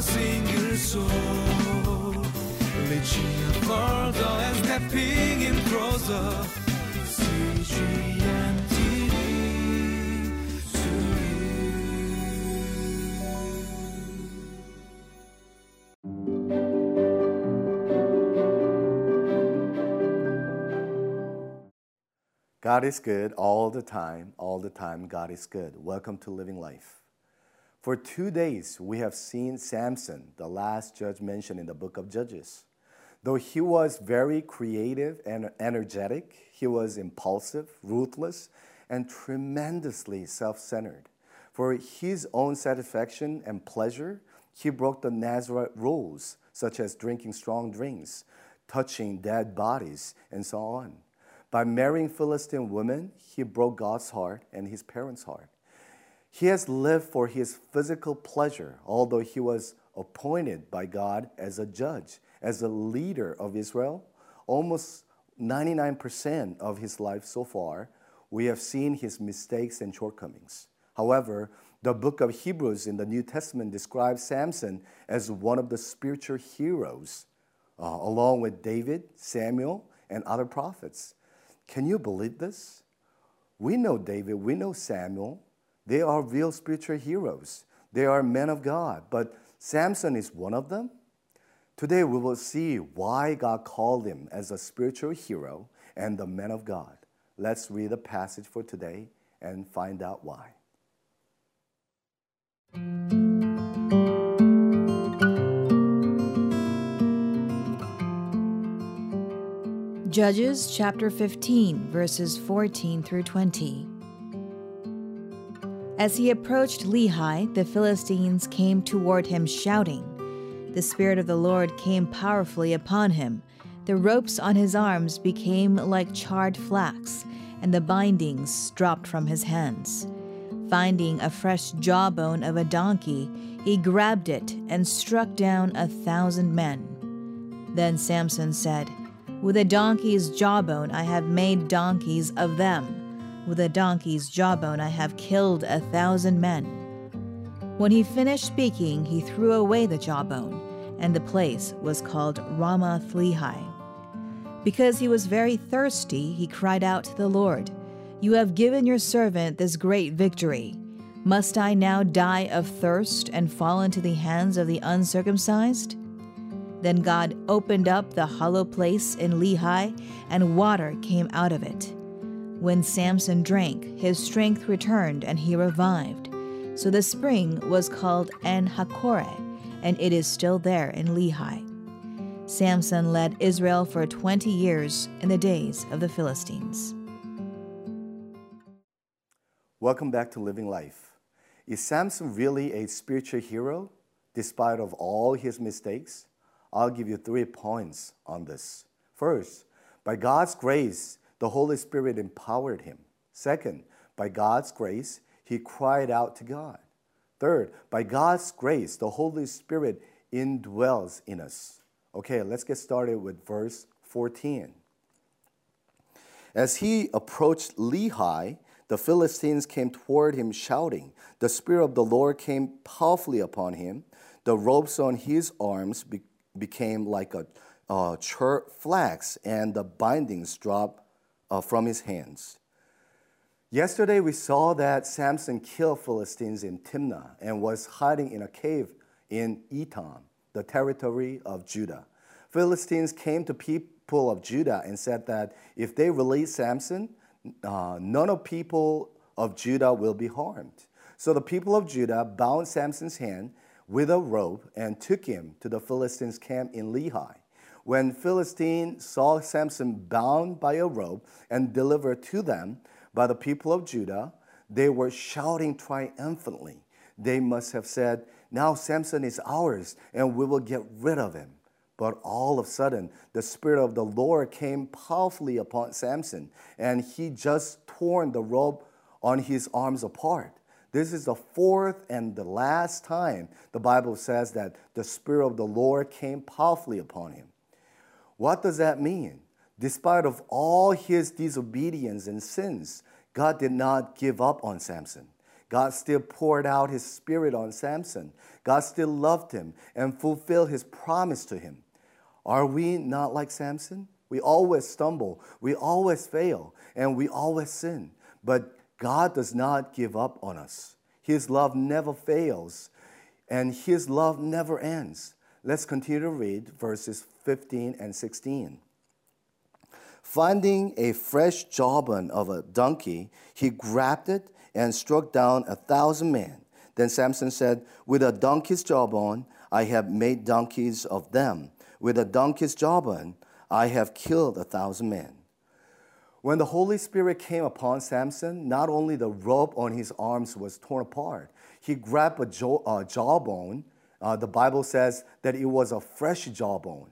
single soul. And stepping in closer. God is good all the time, all the time, God is good. Welcome to Living Life. For two days, we have seen Samson, the last judge mentioned in the book of Judges. Though he was very creative and energetic, he was impulsive, ruthless, and tremendously self centered. For his own satisfaction and pleasure, he broke the Nazarite rules, such as drinking strong drinks, touching dead bodies, and so on. By marrying Philistine women, he broke God's heart and his parents' heart. He has lived for his physical pleasure, although he was appointed by God as a judge, as a leader of Israel. Almost 99% of his life so far, we have seen his mistakes and shortcomings. However, the book of Hebrews in the New Testament describes Samson as one of the spiritual heroes, uh, along with David, Samuel, and other prophets. Can you believe this? We know David, we know Samuel. They are real spiritual heroes. They are men of God, but Samson is one of them. Today we will see why God called him as a spiritual hero and the man of God. Let's read the passage for today and find out why. Judges chapter 15, verses 14 through 20. As he approached Lehi, the Philistines came toward him shouting. The Spirit of the Lord came powerfully upon him. The ropes on his arms became like charred flax, and the bindings dropped from his hands. Finding a fresh jawbone of a donkey, he grabbed it and struck down a thousand men. Then Samson said, with a donkey's jawbone I have made donkeys of them. With a donkey's jawbone I have killed a thousand men. When he finished speaking, he threw away the jawbone, and the place was called Ramath Lehi. Because he was very thirsty, he cried out to the Lord, You have given your servant this great victory. Must I now die of thirst and fall into the hands of the uncircumcised? Then God opened up the hollow place in Lehi, and water came out of it. When Samson drank, his strength returned, and he revived. So the spring was called En Hakkore, and it is still there in Lehi. Samson led Israel for 20 years in the days of the Philistines. Welcome back to Living Life. Is Samson really a spiritual hero despite of all his mistakes? I'll give you three points on this. First, by God's grace, the Holy Spirit empowered him. Second, by God's grace, he cried out to God. Third, by God's grace, the Holy Spirit indwells in us. Okay, let's get started with verse 14. As he approached Lehi, the Philistines came toward him shouting. The Spirit of the Lord came powerfully upon him. The ropes on his arms became like a uh, flax, and the bindings dropped uh, from his hands. Yesterday, we saw that Samson killed Philistines in Timnah and was hiding in a cave in Etam, the territory of Judah. Philistines came to people of Judah and said that if they release Samson, uh, none of people of Judah will be harmed. So the people of Judah bound Samson's hand with a rope and took him to the Philistines' camp in Lehi. When Philistine saw Samson bound by a rope and delivered to them by the people of Judah, they were shouting triumphantly. They must have said, Now Samson is ours, and we will get rid of him. But all of a sudden, the Spirit of the Lord came powerfully upon Samson, and he just torn the rope on his arms apart. This is the fourth and the last time the Bible says that the Spirit of the Lord came powerfully upon him. What does that mean? Despite of all his disobedience and sins, God did not give up on Samson. God still poured out his spirit on Samson. God still loved him and fulfilled his promise to him. Are we not like Samson? We always stumble, we always fail, and we always sin. But God does not give up on us. His love never fails, and His love never ends. Let's continue to read verses 15 and 16. Finding a fresh jawbone of a donkey, he grabbed it and struck down a thousand men. Then Samson said, With a donkey's jawbone, I have made donkeys of them. With a donkey's jawbone, I have killed a thousand men. When the Holy Spirit came upon Samson, not only the rope on his arms was torn apart, he grabbed a jaw, jawbone. Uh, the Bible says that it was a fresh jawbone.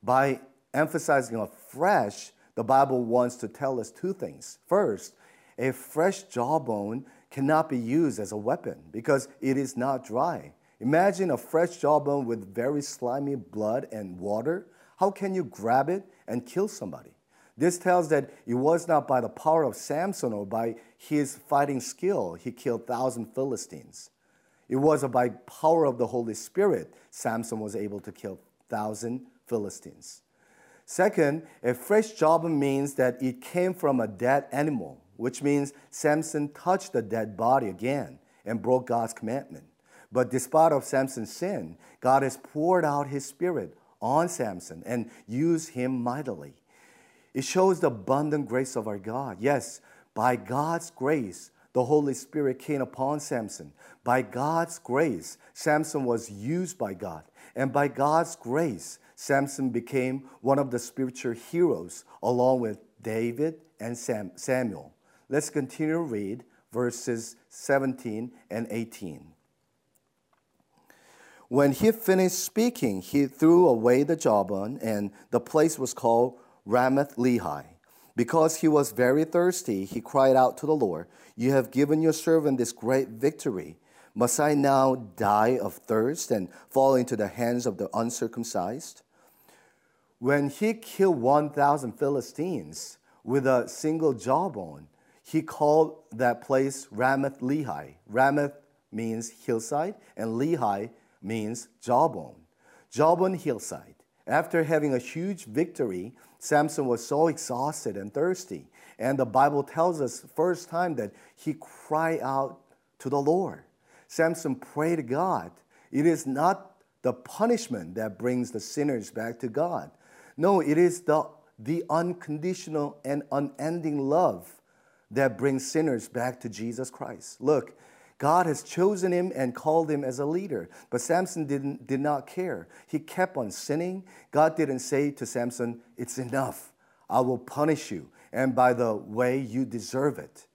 By emphasizing a fresh, the Bible wants to tell us two things. First, a fresh jawbone cannot be used as a weapon because it is not dry. Imagine a fresh jawbone with very slimy blood and water. How can you grab it and kill somebody? This tells that it was not by the power of Samson or by his fighting skill he killed thousand Philistines. It was by power of the Holy Spirit Samson was able to kill thousand Philistines. Second, a fresh jawbone means that it came from a dead animal which means Samson touched the dead body again and broke God's commandment. But despite of Samson's sin, God has poured out his spirit on Samson and used him mightily. It shows the abundant grace of our God. Yes, by God's grace, the Holy Spirit came upon Samson. By God's grace, Samson was used by God. And by God's grace, Samson became one of the spiritual heroes along with David and Sam- Samuel. Let's continue to read verses 17 and 18. When he finished speaking, he threw away the jawbone, and the place was called Ramath Lehi. Because he was very thirsty, he cried out to the Lord, You have given your servant this great victory. Must I now die of thirst and fall into the hands of the uncircumcised? When he killed 1,000 Philistines with a single jawbone, he called that place Ramath Lehi. Ramath means hillside, and Lehi means jawbone. Jawbone hillside. After having a huge victory, Samson was so exhausted and thirsty. And the Bible tells us first time that he cried out to the Lord. Samson prayed to God. It is not the punishment that brings the sinners back to God. No, it is the, the unconditional and unending love that brings sinners back to Jesus Christ. Look, God has chosen him and called him as a leader, but Samson didn't, did not care. He kept on sinning. God didn't say to Samson, It's enough. I will punish you, and by the way, you deserve it.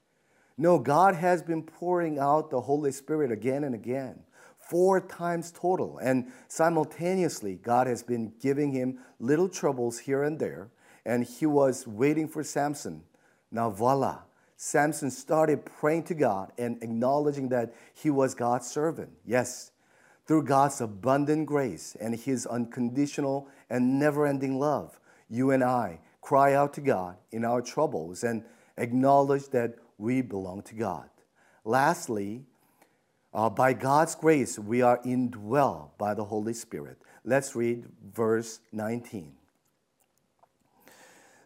No, God has been pouring out the Holy Spirit again and again, four times total. And simultaneously, God has been giving him little troubles here and there, and he was waiting for Samson. Now, voila, Samson started praying to God and acknowledging that he was God's servant. Yes, through God's abundant grace and his unconditional and never ending love, you and I cry out to God in our troubles and acknowledge that we belong to God. Lastly, uh, by God's grace, we are indwelled by the Holy Spirit. Let's read verse 19.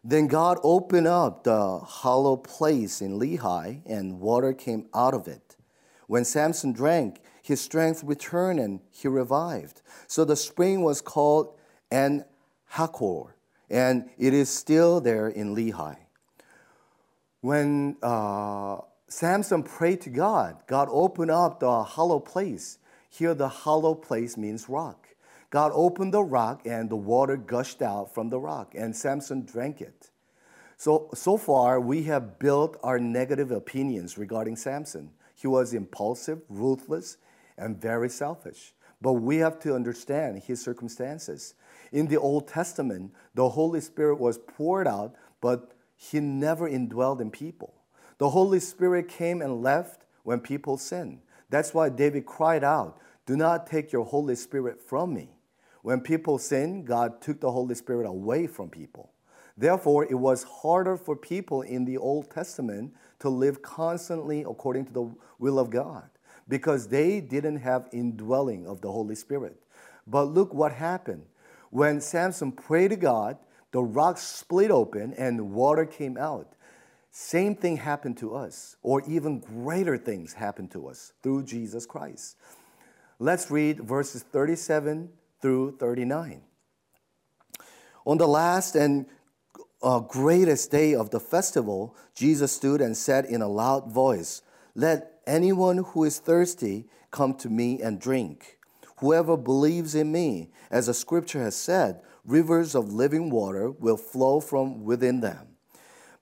Then God opened up the hollow place in Lehi, and water came out of it. When Samson drank, his strength returned and he revived. So the spring was called En Hakor, and it is still there in Lehi. When uh, Samson prayed to God, God opened up the hollow place. Here, the hollow place means rock. God opened the rock and the water gushed out from the rock, and Samson drank it. So, so far, we have built our negative opinions regarding Samson. He was impulsive, ruthless, and very selfish. But we have to understand his circumstances. In the Old Testament, the Holy Spirit was poured out, but he never indwelled in people. The Holy Spirit came and left when people sinned. That's why David cried out, Do not take your Holy Spirit from me. When people sinned, God took the Holy Spirit away from people. Therefore, it was harder for people in the Old Testament to live constantly according to the will of God because they didn't have indwelling of the Holy Spirit. But look what happened. When Samson prayed to God, the rock split open and water came out. Same thing happened to us, or even greater things happened to us through Jesus Christ. Let's read verses 37 through 39. On the last and uh, greatest day of the festival, Jesus stood and said in a loud voice, Let anyone who is thirsty come to me and drink. Whoever believes in me, as the scripture has said, rivers of living water will flow from within them.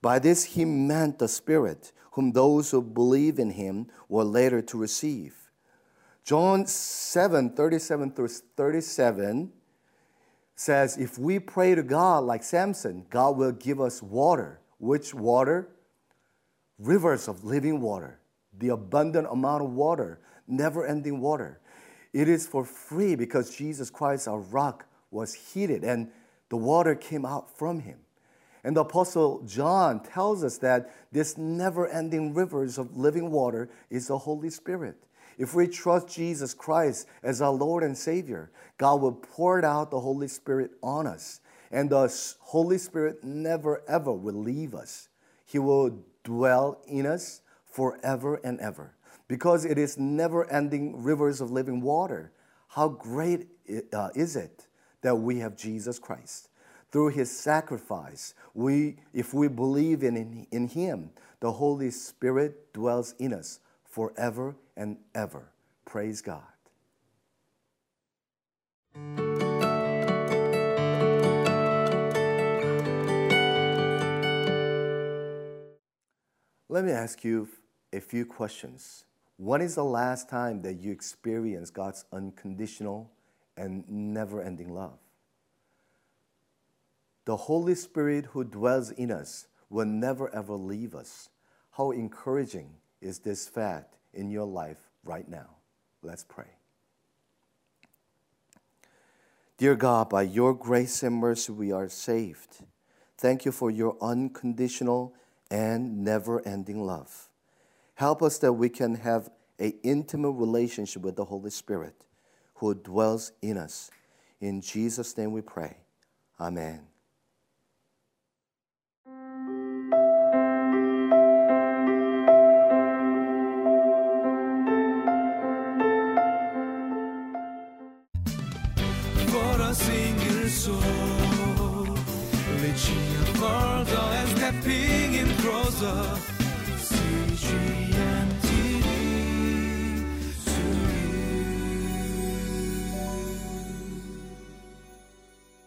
By this he meant the Spirit, whom those who believe in him were later to receive. John 7 37 through 37 says, If we pray to God like Samson, God will give us water. Which water? Rivers of living water, the abundant amount of water, never ending water. It is for free because Jesus Christ, our rock, was heated and the water came out from him. And the Apostle John tells us that this never ending rivers of living water is the Holy Spirit. If we trust Jesus Christ as our Lord and Savior, God will pour out the Holy Spirit on us. And the Holy Spirit never ever will leave us. He will dwell in us forever and ever. Because it is never ending rivers of living water. How great uh, is it that we have Jesus Christ? through his sacrifice, we, if we believe in, in him, the Holy Spirit dwells in us forever and ever. Praise God. Let me ask you a few questions. When is the last time that you experienced God's unconditional and never ending love? The Holy Spirit who dwells in us will never ever leave us. How encouraging is this fact in your life right now? Let's pray. Dear God, by your grace and mercy, we are saved. Thank you for your unconditional and never ending love. Help us that we can have an intimate relationship with the Holy Spirit who dwells in us. In Jesus' name we pray. Amen. Reaching